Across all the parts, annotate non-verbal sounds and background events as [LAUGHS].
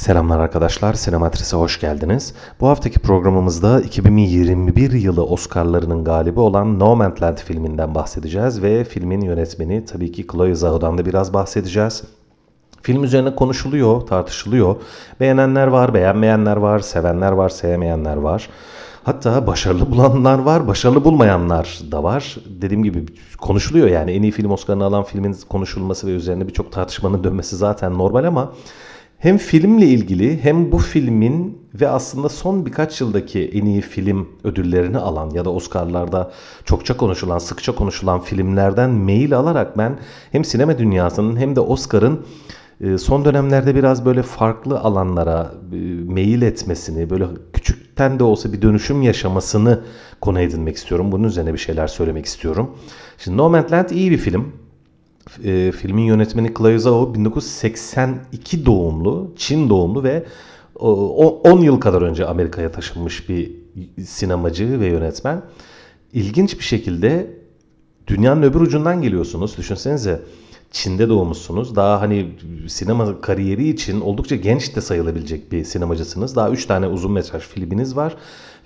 Selamlar arkadaşlar, Sinematris'e hoş geldiniz. Bu haftaki programımızda 2021 yılı Oscar'larının galibi olan Nomadland filminden bahsedeceğiz ve filmin yönetmeni tabii ki Chloe Zhao'dan da biraz bahsedeceğiz. Film üzerine konuşuluyor, tartışılıyor. Beğenenler var, beğenmeyenler var, sevenler var, sevmeyenler var. Hatta başarılı bulanlar var, başarılı bulmayanlar da var. Dediğim gibi konuşuluyor yani en iyi film Oscar'ını alan filmin konuşulması ve üzerine birçok tartışmanın dönmesi zaten normal ama hem filmle ilgili hem bu filmin ve aslında son birkaç yıldaki en iyi film ödüllerini alan ya da Oscar'larda çokça konuşulan, sıkça konuşulan filmlerden mail alarak ben hem sinema dünyasının hem de Oscar'ın e, son dönemlerde biraz böyle farklı alanlara e, meyil etmesini, böyle küçükten de olsa bir dönüşüm yaşamasını konu edinmek istiyorum. Bunun üzerine bir şeyler söylemek istiyorum. Şimdi Nomadland iyi bir film. E, filmin yönetmeni Chloe Zhao 1982 doğumlu, Çin doğumlu ve 10 yıl kadar önce Amerika'ya taşınmış bir sinemacı ve yönetmen. İlginç bir şekilde dünyanın öbür ucundan geliyorsunuz. Düşünsenize Çin'de doğmuşsunuz. Daha hani sinema kariyeri için oldukça genç de sayılabilecek bir sinemacısınız. Daha 3 tane uzun metraj filminiz var.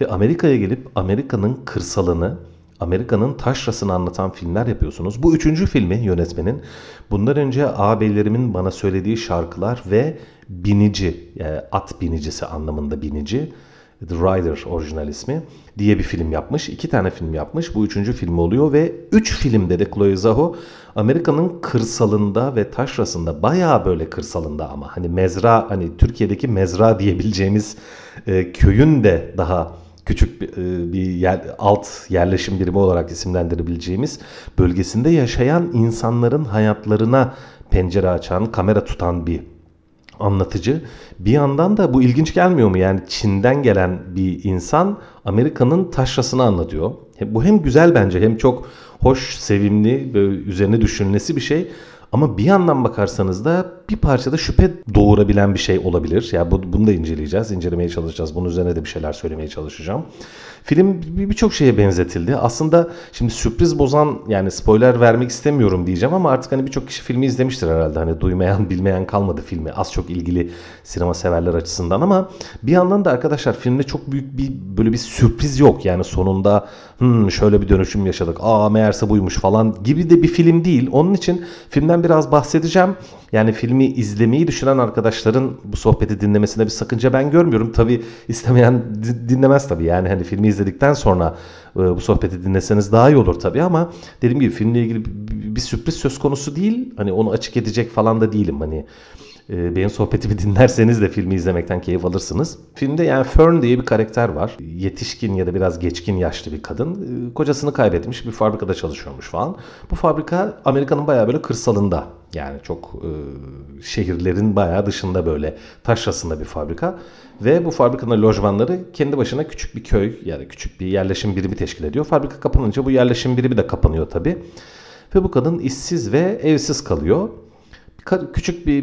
Ve Amerika'ya gelip Amerika'nın kırsalını, Amerika'nın taşrasını anlatan filmler yapıyorsunuz. Bu üçüncü filmi yönetmenin. Bundan önce ağabeylerimin bana söylediği şarkılar ve binici, yani at binicisi anlamında binici. The Rider orijinal ismi diye bir film yapmış. İki tane film yapmış. Bu üçüncü film oluyor ve üç filmde de Chloe Zhao Amerika'nın kırsalında ve taşrasında bayağı böyle kırsalında ama hani mezra hani Türkiye'deki mezra diyebileceğimiz e, köyün de daha küçük bir, e, bir yer, alt yerleşim birimi olarak isimlendirebileceğimiz bölgesinde yaşayan insanların hayatlarına pencere açan, kamera tutan bir anlatıcı. Bir yandan da bu ilginç gelmiyor mu? Yani Çin'den gelen bir insan Amerika'nın taşrasını anlatıyor. Bu hem güzel bence hem çok hoş, sevimli, üzerine düşünülesi bir şey. Ama bir yandan bakarsanız da bir parçada şüphe doğurabilen bir şey olabilir. Ya yani bu, bunu da inceleyeceğiz, incelemeye çalışacağız. Bunun üzerine de bir şeyler söylemeye çalışacağım. Film birçok şeye benzetildi. Aslında şimdi sürpriz bozan yani spoiler vermek istemiyorum diyeceğim ama artık hani birçok kişi filmi izlemiştir herhalde. Hani duymayan, [LAUGHS] bilmeyen kalmadı filmi. Az çok ilgili sinema severler açısından ama bir yandan da arkadaşlar filmde çok büyük bir böyle bir sürpriz yok. Yani sonunda hmm, şöyle bir dönüşüm yaşadık. Aa meğerse buymuş falan gibi de bir film değil. Onun için filmden biraz bahsedeceğim. Yani filmi izlemeyi düşünen arkadaşların bu sohbeti dinlemesine bir sakınca ben görmüyorum. Tabi istemeyen dinlemez tabi. Yani hani filmi izledikten sonra e, bu sohbeti dinleseniz daha iyi olur tabi ama dediğim gibi filmle ilgili bir sürpriz söz konusu değil. Hani onu açık edecek falan da değilim. Hani benim sohbetimi [LAUGHS] dinlerseniz de filmi izlemekten keyif alırsınız. Filmde yani Fern diye bir karakter var. Yetişkin ya da biraz geçkin yaşlı bir kadın. E, kocasını kaybetmiş bir fabrikada çalışıyormuş falan. Bu fabrika Amerika'nın bayağı böyle kırsalında. Yani çok e, şehirlerin bayağı dışında böyle taşrasında bir fabrika. Ve bu fabrikanın lojmanları kendi başına küçük bir köy yani küçük bir yerleşim birimi teşkil ediyor. Fabrika kapanınca bu yerleşim birimi de kapanıyor tabii. Ve bu kadın işsiz ve evsiz kalıyor küçük bir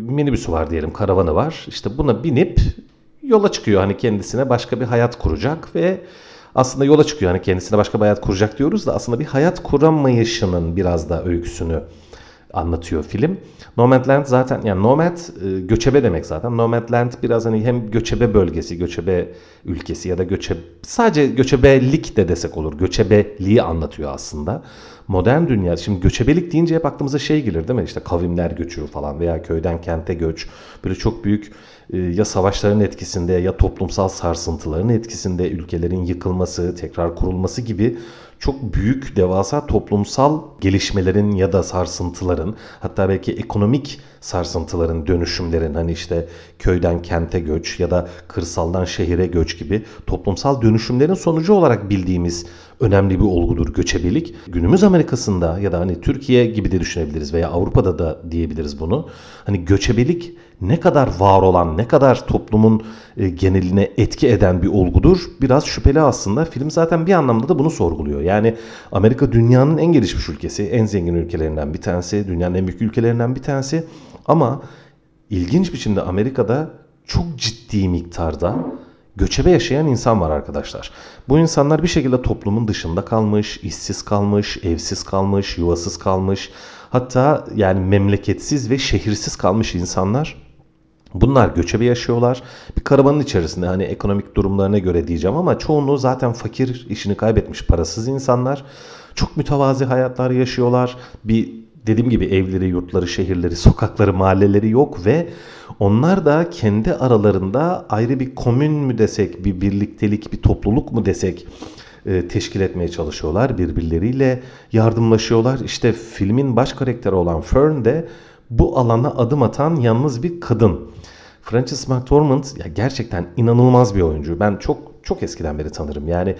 minibüsü var diyelim, karavanı var. İşte buna binip yola çıkıyor hani kendisine başka bir hayat kuracak ve aslında yola çıkıyor hani kendisine başka bir hayat kuracak diyoruz da aslında bir hayat kuramayışının biraz da öyküsünü anlatıyor film. Nomadland zaten yani nomad e, göçebe demek zaten. Nomadland biraz hani hem göçebe bölgesi, göçebe ülkesi ya da göçebe sadece göçebelik de desek olur. Göçebeliği anlatıyor aslında. Modern dünya şimdi göçebelik deyince hep aklımıza şey gelir değil mi? İşte kavimler göçü falan veya köyden kente göç. Böyle çok büyük e, ya savaşların etkisinde ya toplumsal sarsıntıların etkisinde ülkelerin yıkılması, tekrar kurulması gibi çok büyük devasa toplumsal gelişmelerin ya da sarsıntıların hatta belki ekonomik sarsıntıların, dönüşümlerin hani işte köyden kente göç ya da kırsaldan şehire göç gibi toplumsal dönüşümlerin sonucu olarak bildiğimiz önemli bir olgudur göçebelik. Günümüz Amerika'sında ya da hani Türkiye gibi de düşünebiliriz veya Avrupa'da da diyebiliriz bunu. Hani göçebelik ne kadar var olan, ne kadar toplumun e, geneline etki eden bir olgudur biraz şüpheli aslında. Film zaten bir anlamda da bunu sorguluyor. Yani Amerika dünyanın en gelişmiş ülkesi, en zengin ülkelerinden bir tanesi, dünyanın en büyük ülkelerinden bir tanesi. Ama ilginç biçimde Amerika'da çok ciddi miktarda göçebe yaşayan insan var arkadaşlar. Bu insanlar bir şekilde toplumun dışında kalmış, işsiz kalmış, evsiz kalmış, yuvasız kalmış. Hatta yani memleketsiz ve şehirsiz kalmış insanlar Bunlar göçebe yaşıyorlar. Bir karavanın içerisinde hani ekonomik durumlarına göre diyeceğim ama çoğunluğu zaten fakir, işini kaybetmiş, parasız insanlar. Çok mütevazi hayatlar yaşıyorlar. Bir dediğim gibi evleri, yurtları, şehirleri, sokakları, mahalleleri yok ve onlar da kendi aralarında ayrı bir komün mü desek, bir birliktelik, bir topluluk mu desek e, teşkil etmeye çalışıyorlar. Birbirleriyle yardımlaşıyorlar. İşte filmin baş karakteri olan Fern de bu alana adım atan yalnız bir kadın. Frances McDormand ya gerçekten inanılmaz bir oyuncu. Ben çok çok eskiden beri tanırım. Yani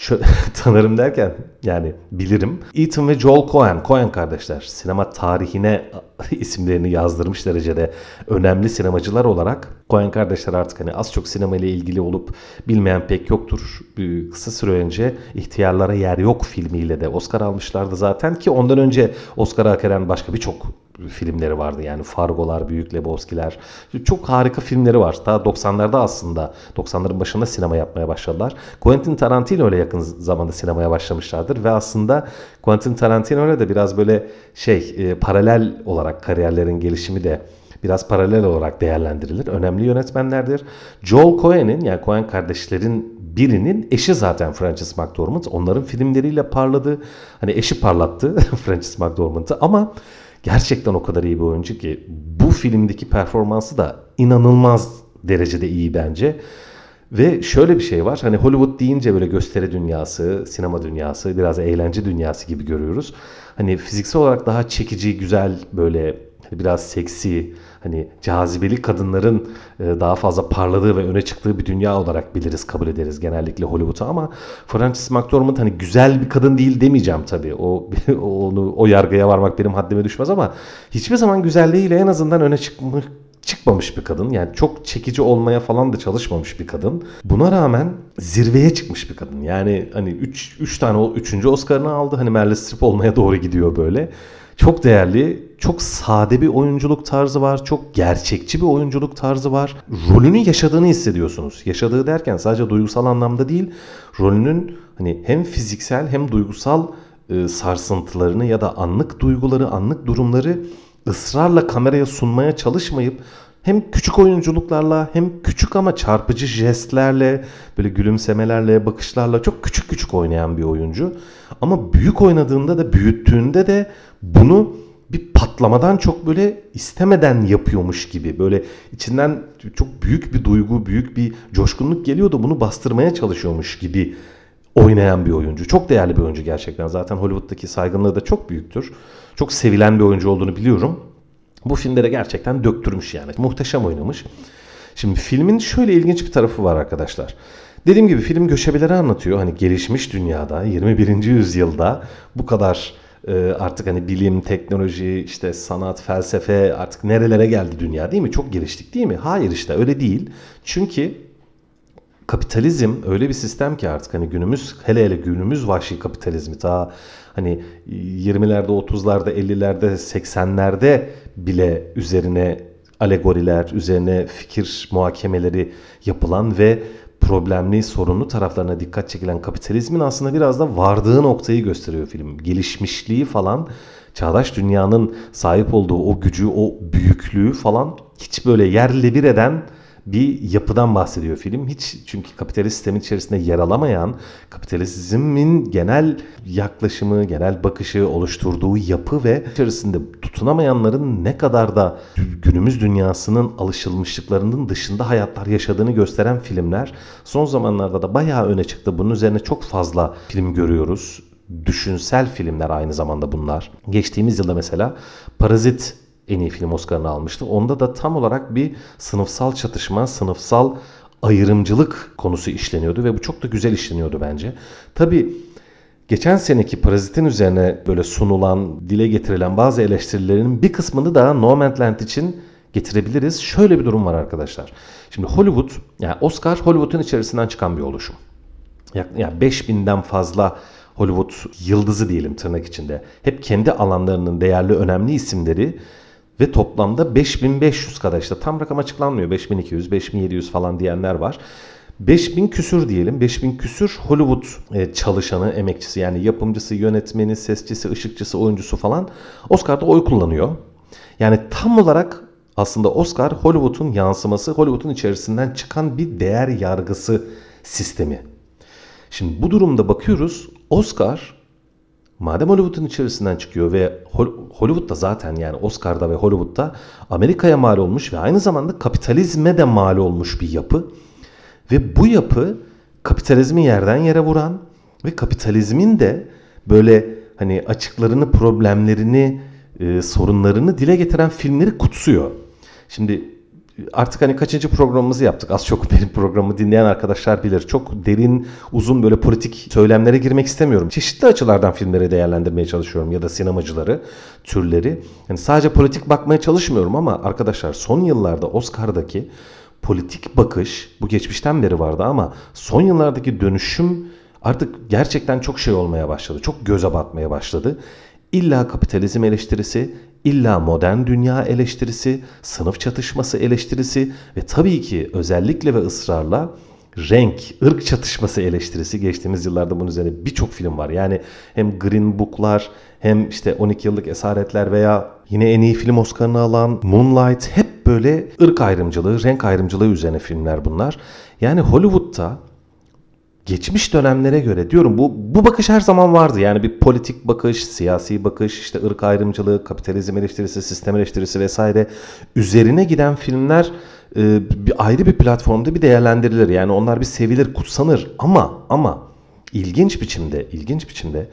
şu, [LAUGHS] tanırım derken yani bilirim. Ethan ve Joel Cohen, Cohen kardeşler sinema tarihine [LAUGHS] isimlerini yazdırmış derecede önemli sinemacılar olarak Cohen kardeşler artık hani az çok sinema ile ilgili olup bilmeyen pek yoktur. Bir kısa süre önce İhtiyarlara Yer Yok filmiyle de Oscar almışlardı zaten ki ondan önce Oscar hak eden başka birçok filmleri vardı. Yani Fargolar, Büyük Lebowski'ler. Çok harika filmleri var. Ta 90'larda aslında 90'ların başında sinema yapmaya başladılar. Quentin Tarantino öyle yakın zamanda sinemaya başlamışlardır ve aslında Quentin Tarantino öyle de biraz böyle şey e, paralel olarak kariyerlerin gelişimi de biraz paralel olarak değerlendirilir. Önemli yönetmenlerdir. Joel Cohen'in yani Cohen kardeşlerin birinin eşi zaten Francis McDormand. Onların filmleriyle parladı. Hani eşi parlattı [LAUGHS] Francis McDormand'ı ama gerçekten o kadar iyi bir oyuncu ki bu filmdeki performansı da inanılmaz derecede iyi bence. Ve şöyle bir şey var. Hani Hollywood deyince böyle gösteri dünyası, sinema dünyası, biraz eğlence dünyası gibi görüyoruz. Hani fiziksel olarak daha çekici, güzel böyle biraz seksi, hani cazibeli kadınların e, daha fazla parladığı ve öne çıktığı bir dünya olarak biliriz, kabul ederiz genellikle Hollywood'u ama Frances McDormand hani güzel bir kadın değil demeyeceğim tabii. [LAUGHS] O onu o yargıya varmak benim haddime düşmez ama hiçbir zaman güzelliğiyle en azından öne çıkmış çıkmamış bir kadın. Yani çok çekici olmaya falan da çalışmamış bir kadın. Buna rağmen zirveye çıkmış bir kadın. Yani hani 3 3 tane o 3. Oscar'ını aldı. Hani Meryl Streep olmaya doğru gidiyor böyle. Çok değerli, çok sade bir oyunculuk tarzı var. Çok gerçekçi bir oyunculuk tarzı var. Rolünü yaşadığını hissediyorsunuz. Yaşadığı derken sadece duygusal anlamda değil, rolünün hani hem fiziksel hem duygusal e, sarsıntılarını ya da anlık duyguları, anlık durumları ısrarla kameraya sunmaya çalışmayıp hem küçük oyunculuklarla hem küçük ama çarpıcı jestlerle, böyle gülümsemelerle, bakışlarla çok küçük küçük oynayan bir oyuncu. Ama büyük oynadığında da büyüttüğünde de bunu bir patlamadan çok böyle istemeden yapıyormuş gibi böyle içinden çok büyük bir duygu, büyük bir coşkunluk geliyor da bunu bastırmaya çalışıyormuş gibi oynayan bir oyuncu. Çok değerli bir oyuncu gerçekten. Zaten Hollywood'daki saygınlığı da çok büyüktür. Çok sevilen bir oyuncu olduğunu biliyorum. Bu filmde de gerçekten döktürmüş yani. Muhteşem oynamış. Şimdi filmin şöyle ilginç bir tarafı var arkadaşlar. Dediğim gibi film göçebeleri anlatıyor. Hani gelişmiş dünyada 21. yüzyılda bu kadar e, artık hani bilim, teknoloji, işte sanat, felsefe artık nerelere geldi dünya değil mi? Çok geliştik değil mi? Hayır işte öyle değil. Çünkü kapitalizm öyle bir sistem ki artık hani günümüz hele hele günümüz vahşi kapitalizmi ta hani 20'lerde 30'larda 50'lerde 80'lerde bile üzerine alegoriler, üzerine fikir muhakemeleri yapılan ve problemli, sorunlu taraflarına dikkat çekilen kapitalizmin aslında biraz da vardığı noktayı gösteriyor film. Gelişmişliği falan, çağdaş dünyanın sahip olduğu o gücü, o büyüklüğü falan hiç böyle yerle bir eden bir yapıdan bahsediyor film. Hiç çünkü kapitalist sistemin içerisinde yer alamayan, kapitalizmin genel yaklaşımı, genel bakışı oluşturduğu yapı ve içerisinde tutunamayanların ne kadar da günümüz dünyasının alışılmışlıklarının dışında hayatlar yaşadığını gösteren filmler son zamanlarda da bayağı öne çıktı. Bunun üzerine çok fazla film görüyoruz düşünsel filmler aynı zamanda bunlar. Geçtiğimiz yılda mesela Parazit en iyi film Oscar'ını almıştı. Onda da tam olarak bir sınıfsal çatışma, sınıfsal ayrımcılık konusu işleniyordu ve bu çok da güzel işleniyordu bence. Tabi geçen seneki Parazit'in üzerine böyle sunulan, dile getirilen bazı eleştirilerin bir kısmını da Nomadland için getirebiliriz. Şöyle bir durum var arkadaşlar. Şimdi Hollywood, yani Oscar Hollywood'un içerisinden çıkan bir oluşum. Yani 5000'den fazla Hollywood yıldızı diyelim tırnak içinde. Hep kendi alanlarının değerli önemli isimleri ve toplamda 5500 kadar işte tam rakam açıklanmıyor. 5200, 5700 falan diyenler var. 5000 küsür diyelim. 5000 küsür Hollywood e, çalışanı, emekçisi yani yapımcısı, yönetmeni, sesçisi, ışıkçısı, oyuncusu falan Oscar'da oy kullanıyor. Yani tam olarak Aslında Oscar Hollywood'un yansıması, Hollywood'un içerisinden çıkan bir değer yargısı sistemi. Şimdi bu durumda bakıyoruz Oscar madem Hollywood'un içerisinden çıkıyor ve Hollywood'da zaten yani Oscar'da ve Hollywood'da Amerika'ya mal olmuş ve aynı zamanda kapitalizme de mal olmuş bir yapı. Ve bu yapı kapitalizmi yerden yere vuran ve kapitalizmin de böyle hani açıklarını, problemlerini, e, sorunlarını dile getiren filmleri kutsuyor. Şimdi artık hani kaçıncı programımızı yaptık. Az çok benim programı dinleyen arkadaşlar bilir. Çok derin, uzun böyle politik söylemlere girmek istemiyorum. Çeşitli açılardan filmleri değerlendirmeye çalışıyorum ya da sinemacıları, türleri. Yani sadece politik bakmaya çalışmıyorum ama arkadaşlar son yıllarda Oscar'daki politik bakış bu geçmişten beri vardı ama son yıllardaki dönüşüm artık gerçekten çok şey olmaya başladı. Çok göze batmaya başladı. İlla kapitalizm eleştirisi, illa modern dünya eleştirisi, sınıf çatışması eleştirisi ve tabii ki özellikle ve ısrarla renk, ırk çatışması eleştirisi geçtiğimiz yıllarda bunun üzerine birçok film var. Yani hem Green Book'lar hem işte 12 yıllık esaretler veya yine en iyi film Oscar'ını alan Moonlight hep böyle ırk ayrımcılığı, renk ayrımcılığı üzerine filmler bunlar. Yani Hollywood'da geçmiş dönemlere göre diyorum bu bu bakış her zaman vardı. Yani bir politik bakış, siyasi bakış, işte ırk ayrımcılığı, kapitalizm eleştirisi, sistem eleştirisi vesaire üzerine giden filmler e, bir ayrı bir platformda bir değerlendirilir. Yani onlar bir sevilir, kutsanır ama ama ilginç biçimde, ilginç biçimde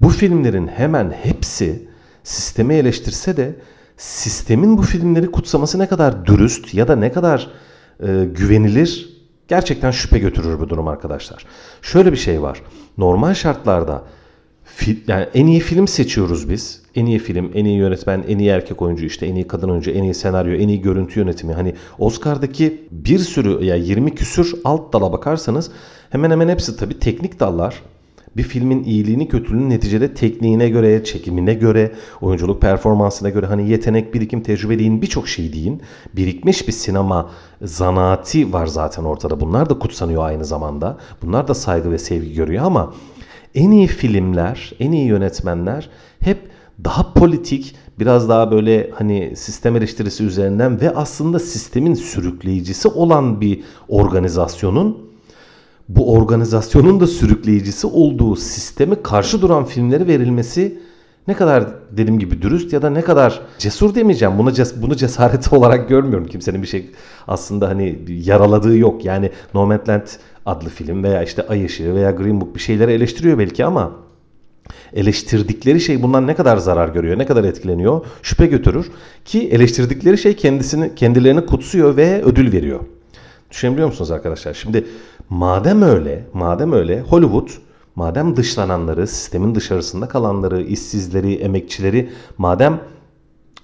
bu filmlerin hemen hepsi sistemi eleştirse de sistemin bu filmleri kutsaması ne kadar dürüst ya da ne kadar e, güvenilir gerçekten şüphe götürür bu durum arkadaşlar. Şöyle bir şey var. Normal şartlarda yani en iyi film seçiyoruz biz. En iyi film, en iyi yönetmen, en iyi erkek oyuncu, işte en iyi kadın oyuncu, en iyi senaryo, en iyi görüntü yönetimi. Hani Oscar'daki bir sürü ya yani 20 küsür alt dala bakarsanız hemen hemen hepsi tabii teknik dallar bir filmin iyiliğini kötülüğünü neticede tekniğine göre, çekimine göre, oyunculuk performansına göre hani yetenek, birikim, tecrübe deyin birçok şey deyin. Birikmiş bir sinema zanaati var zaten ortada. Bunlar da kutsanıyor aynı zamanda. Bunlar da saygı ve sevgi görüyor ama en iyi filmler, en iyi yönetmenler hep daha politik, biraz daha böyle hani sistem eleştirisi üzerinden ve aslında sistemin sürükleyicisi olan bir organizasyonun bu organizasyonun da sürükleyicisi olduğu sisteme karşı duran filmleri verilmesi ne kadar dediğim gibi dürüst ya da ne kadar cesur demeyeceğim. Bunu, ces bunu cesareti [LAUGHS] olarak görmüyorum. Kimsenin bir şey aslında hani yaraladığı yok. Yani Nomadland adlı film veya işte Ay Işığı veya Green Book bir şeyleri eleştiriyor belki ama eleştirdikleri şey bundan ne kadar zarar görüyor, ne kadar etkileniyor şüphe götürür ki eleştirdikleri şey kendisini kendilerini kutsuyor ve ödül veriyor. Düşünebiliyor musunuz arkadaşlar? Şimdi madem öyle, madem öyle Hollywood madem dışlananları, sistemin dışarısında kalanları, işsizleri, emekçileri madem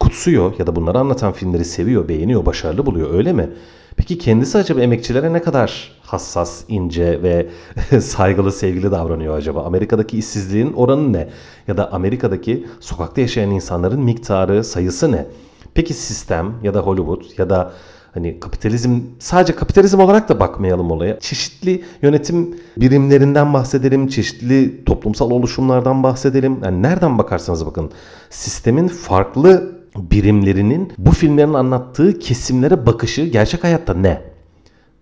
kutsuyor ya da bunları anlatan filmleri seviyor, beğeniyor, başarılı buluyor öyle mi? Peki kendisi acaba emekçilere ne kadar hassas, ince ve [LAUGHS] saygılı, sevgili davranıyor acaba? Amerika'daki işsizliğin oranı ne? Ya da Amerika'daki sokakta yaşayan insanların miktarı, sayısı ne? Peki sistem ya da Hollywood ya da Hani kapitalizm sadece kapitalizm olarak da bakmayalım olaya. Çeşitli yönetim birimlerinden bahsedelim, çeşitli toplumsal oluşumlardan bahsedelim. Yani nereden bakarsanız bakın sistemin farklı birimlerinin bu filmlerin anlattığı kesimlere bakışı gerçek hayatta ne?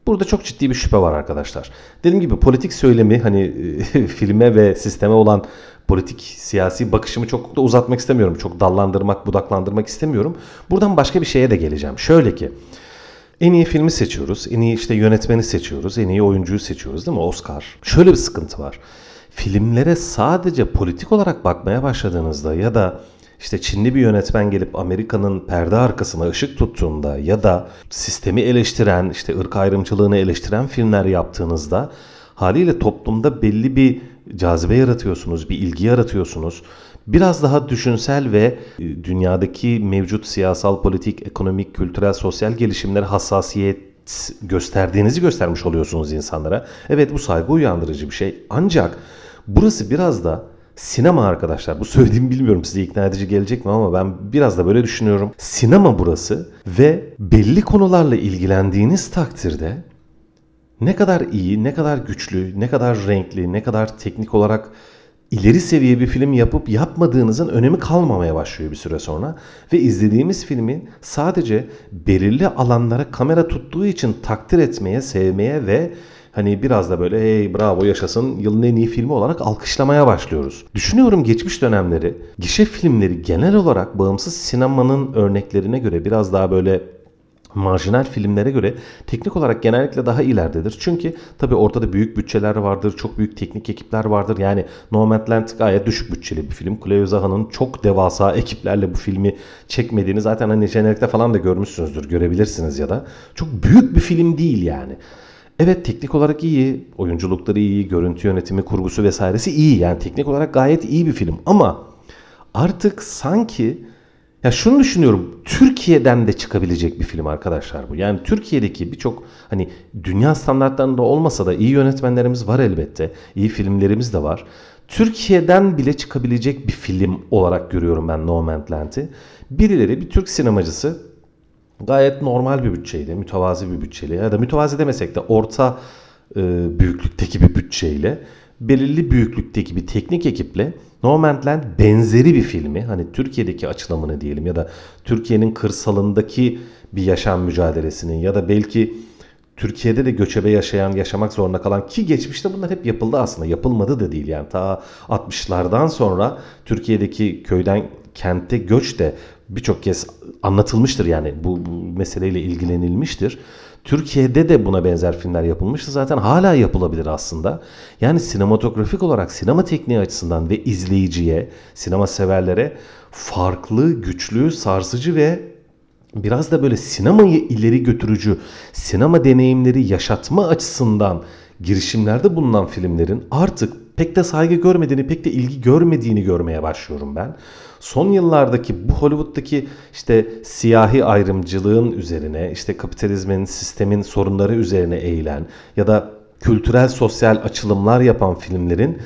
Burada çok ciddi bir şüphe var arkadaşlar. Dediğim gibi politik söylemi hani [LAUGHS] filme ve sisteme olan politik siyasi bakışımı çok da uzatmak istemiyorum. Çok dallandırmak, budaklandırmak istemiyorum. Buradan başka bir şeye de geleceğim. Şöyle ki en iyi filmi seçiyoruz, en iyi işte yönetmeni seçiyoruz, en iyi oyuncuyu seçiyoruz değil mi? Oscar. Şöyle bir sıkıntı var. Filmlere sadece politik olarak bakmaya başladığınızda ya da işte Çinli bir yönetmen gelip Amerika'nın perde arkasına ışık tuttuğunda ya da sistemi eleştiren, işte ırk ayrımcılığını eleştiren filmler yaptığınızda haliyle toplumda belli bir cazibe yaratıyorsunuz, bir ilgi yaratıyorsunuz biraz daha düşünsel ve e, dünyadaki mevcut siyasal, politik, ekonomik, kültürel, sosyal gelişimlere hassasiyet gösterdiğinizi göstermiş oluyorsunuz insanlara. Evet bu saygı uyandırıcı bir şey. Ancak burası biraz da sinema arkadaşlar. Bu söylediğimi bilmiyorum size ikna edici gelecek mi ama ben biraz da böyle düşünüyorum. Sinema burası ve belli konularla ilgilendiğiniz takdirde ne kadar iyi, ne kadar güçlü, ne kadar renkli, ne kadar teknik olarak ileri seviye bir film yapıp yapmadığınızın önemi kalmamaya başlıyor bir süre sonra. Ve izlediğimiz filmi sadece belirli alanlara kamera tuttuğu için takdir etmeye, sevmeye ve hani biraz da böyle hey bravo yaşasın yılın en iyi filmi olarak alkışlamaya başlıyoruz. Düşünüyorum geçmiş dönemleri gişe filmleri genel olarak bağımsız sinemanın örneklerine göre biraz daha böyle marjinal filmlere göre teknik olarak genellikle daha ileridedir. Çünkü tabi ortada büyük bütçeler vardır, çok büyük teknik ekipler vardır. Yani Nomadland gayet düşük bütçeli bir film. Cleo Zaha'nın çok devasa [LAUGHS] ekiplerle bu filmi çekmediğini zaten hani jenerikte falan da görmüşsünüzdür, görebilirsiniz ya da. Çok büyük bir film değil yani. Evet teknik olarak iyi, oyunculukları iyi, görüntü yönetimi, kurgusu vesairesi iyi. Yani teknik olarak gayet iyi bir film ama artık sanki ya şunu düşünüyorum. Türkiye'den de çıkabilecek bir film arkadaşlar bu. Yani Türkiye'deki birçok hani dünya standartlarında olmasa da iyi yönetmenlerimiz var elbette. İyi filmlerimiz de var. Türkiye'den bile çıkabilecek bir film olarak görüyorum ben Nomadland'i. Birileri bir Türk sinemacısı gayet normal bir bütçeyle, mütevazi bir bütçeyle ya da mütevazi demesek de orta e, büyüklükteki bir bütçeyle belirli büyüklükteki bir teknik ekiple Nomadland benzeri bir filmi hani Türkiye'deki açılımını diyelim ya da Türkiye'nin kırsalındaki bir yaşam mücadelesinin ya da belki Türkiye'de de göçebe yaşayan, yaşamak zorunda kalan ki geçmişte bunlar hep yapıldı aslında. Yapılmadı da değil yani. Ta 60'lardan sonra Türkiye'deki köyden kente göç de birçok kez anlatılmıştır yani bu, bu meseleyle ilgilenilmiştir. Türkiye'de de buna benzer filmler yapılmıştı. Zaten hala yapılabilir aslında. Yani sinematografik olarak sinema tekniği açısından ve izleyiciye, sinema severlere farklı, güçlü, sarsıcı ve biraz da böyle sinemayı ileri götürücü, sinema deneyimleri yaşatma açısından girişimlerde bulunan filmlerin artık pek de saygı görmediğini, pek de ilgi görmediğini görmeye başlıyorum ben. Son yıllardaki bu Hollywood'daki işte siyahi ayrımcılığın üzerine, işte kapitalizmin, sistemin sorunları üzerine eğilen ya da kültürel sosyal açılımlar yapan filmlerin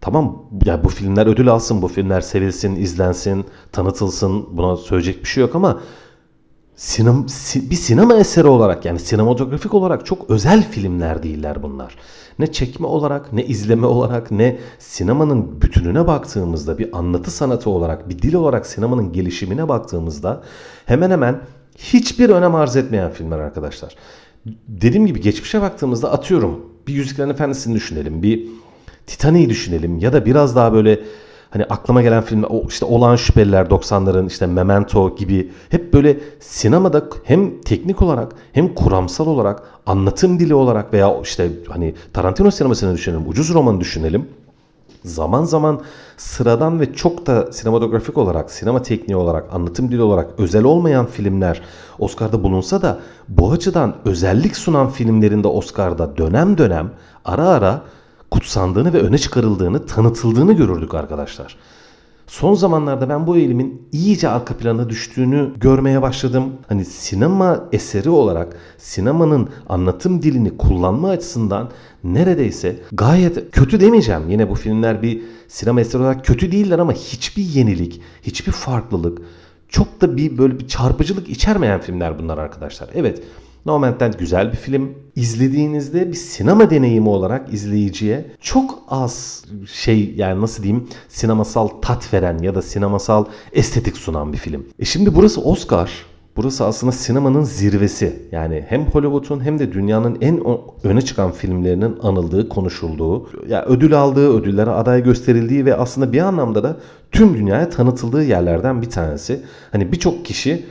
tamam ya bu filmler ödül alsın, bu filmler sevilsin, izlensin, tanıtılsın buna söyleyecek bir şey yok ama sinem, bir sinema eseri olarak yani sinematografik olarak çok özel filmler değiller bunlar. Ne çekme olarak, ne izleme olarak, ne sinemanın bütününe baktığımızda bir anlatı sanatı olarak, bir dil olarak sinemanın gelişimine baktığımızda hemen hemen hiçbir önem arz etmeyen filmler arkadaşlar. Dediğim gibi geçmişe baktığımızda atıyorum bir Yüzüklerin Efendisi'ni düşünelim, bir Titanic'i düşünelim ya da biraz daha böyle hani aklıma gelen film işte Olan Şüpheliler 90'ların işte Memento gibi hep böyle sinemada hem teknik olarak hem kuramsal olarak anlatım dili olarak veya işte hani Tarantino sinemasını düşünelim, ucuz romanı düşünelim. Zaman zaman sıradan ve çok da sinematografik olarak, sinema tekniği olarak, anlatım dili olarak özel olmayan filmler Oscar'da bulunsa da bu açıdan özellik sunan filmlerinde Oscar'da dönem dönem ara ara kutsandığını ve öne çıkarıldığını, tanıtıldığını görürdük arkadaşlar. Son zamanlarda ben bu eğilimin iyice arka plana düştüğünü görmeye başladım. Hani sinema eseri olarak sinemanın anlatım dilini kullanma açısından neredeyse gayet kötü demeyeceğim. Yine bu filmler bir sinema eseri olarak kötü değiller ama hiçbir yenilik, hiçbir farklılık, çok da bir böyle bir çarpıcılık içermeyen filmler bunlar arkadaşlar. Evet Nomadland güzel bir film. İzlediğinizde bir sinema deneyimi olarak izleyiciye çok az şey yani nasıl diyeyim sinemasal tat veren ya da sinemasal estetik sunan bir film. E şimdi burası Oscar. Burası aslında sinemanın zirvesi. Yani hem Hollywood'un hem de dünyanın en öne çıkan filmlerinin anıldığı, konuşulduğu, ya ödül aldığı, ödüllere aday gösterildiği ve aslında bir anlamda da tüm dünyaya tanıtıldığı yerlerden bir tanesi. Hani birçok kişi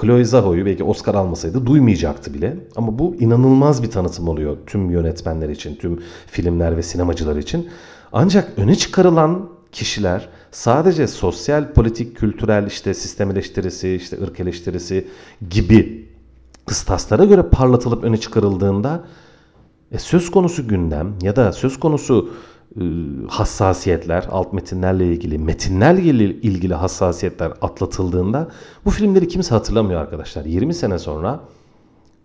Chloe Zhao'yu belki Oscar almasaydı duymayacaktı bile. Ama bu inanılmaz bir tanıtım oluyor tüm yönetmenler için, tüm filmler ve sinemacılar için. Ancak öne çıkarılan kişiler sadece sosyal, politik, kültürel işte sistem eleştirisi, işte ırk eleştirisi gibi kıstaslara göre parlatılıp öne çıkarıldığında e, söz konusu gündem ya da söz konusu hassasiyetler, alt metinlerle ilgili, metinlerle ilgili hassasiyetler atlatıldığında bu filmleri kimse hatırlamıyor arkadaşlar. 20 sene sonra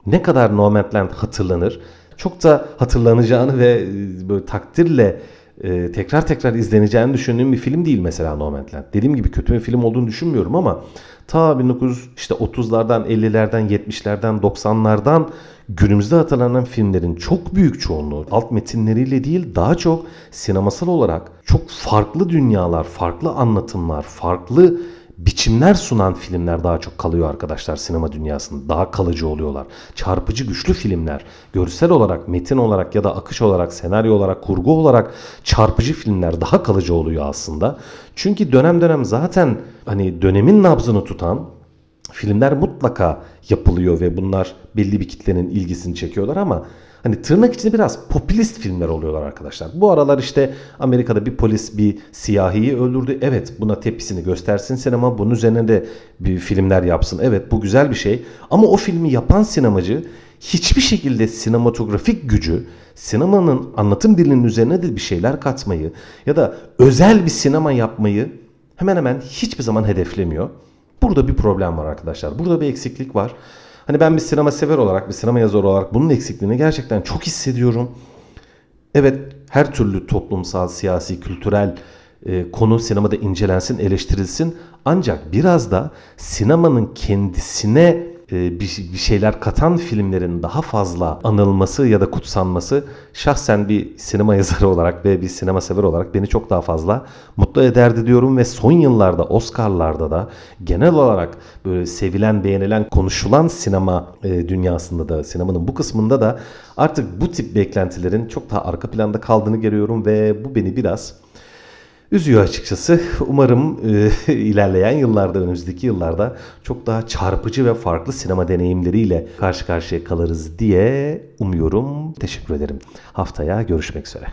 ne kadar Nomadland hatırlanır, çok da hatırlanacağını ve e, böyle takdirle e, tekrar tekrar izleneceğini düşündüğüm bir film değil mesela Nomadland. Dediğim gibi kötü bir film olduğunu düşünmüyorum ama ta 1930'lardan, işte 50'lerden, 70'lerden, 90'lardan günümüzde hatırlanan filmlerin çok büyük çoğunluğu alt metinleriyle değil daha çok sinemasal olarak çok farklı dünyalar, farklı anlatımlar, farklı biçimler sunan filmler daha çok kalıyor arkadaşlar sinema dünyasında. Daha kalıcı oluyorlar. Çarpıcı güçlü filmler, görsel olarak, metin olarak ya da akış olarak, senaryo olarak, kurgu olarak çarpıcı filmler daha kalıcı oluyor aslında. Çünkü dönem dönem zaten hani dönemin nabzını tutan filmler mutlaka yapılıyor ve bunlar belli bir kitlenin ilgisini çekiyorlar ama hani tırnak içinde biraz popülist filmler oluyorlar arkadaşlar. Bu aralar işte Amerika'da bir polis bir siyahiyi öldürdü. Evet buna tepkisini göstersin sinema. Bunun üzerine de bir filmler yapsın. Evet bu güzel bir şey. Ama o filmi yapan sinemacı hiçbir şekilde sinematografik gücü, sinemanın anlatım dilinin üzerine de bir şeyler katmayı ya da özel bir sinema yapmayı hemen hemen hiçbir zaman hedeflemiyor. Burada bir problem var arkadaşlar. Burada bir eksiklik var. Hani ben bir sinema sever olarak, bir sinema yazarı olarak bunun eksikliğini gerçekten çok hissediyorum. Evet, her türlü toplumsal, siyasi, kültürel e, konu sinemada incelensin, eleştirilsin. Ancak biraz da sinemanın kendisine bir, bir şeyler katan filmlerin daha fazla anılması ya da kutsanması şahsen bir sinema [LAUGHS] yazarı olarak ve bir sinema sever olarak beni çok daha fazla mutlu ederdi diyorum ve son yıllarda Oscar'larda da genel olarak böyle sevilen, beğenilen, konuşulan sinema e, dünyasında da sinemanın bu kısmında da artık bu tip beklentilerin çok daha arka planda kaldığını görüyorum ve bu beni biraz Üzüyor açıkçası. Umarım e, [LAUGHS] ilerleyen yıllarda, önümüzdeki yıllarda çok daha çarpıcı ve farklı sinema deneyimleriyle karşı karşıya kalırız diye umuyorum. Teşekkür ederim. Haftaya görüşmek üzere.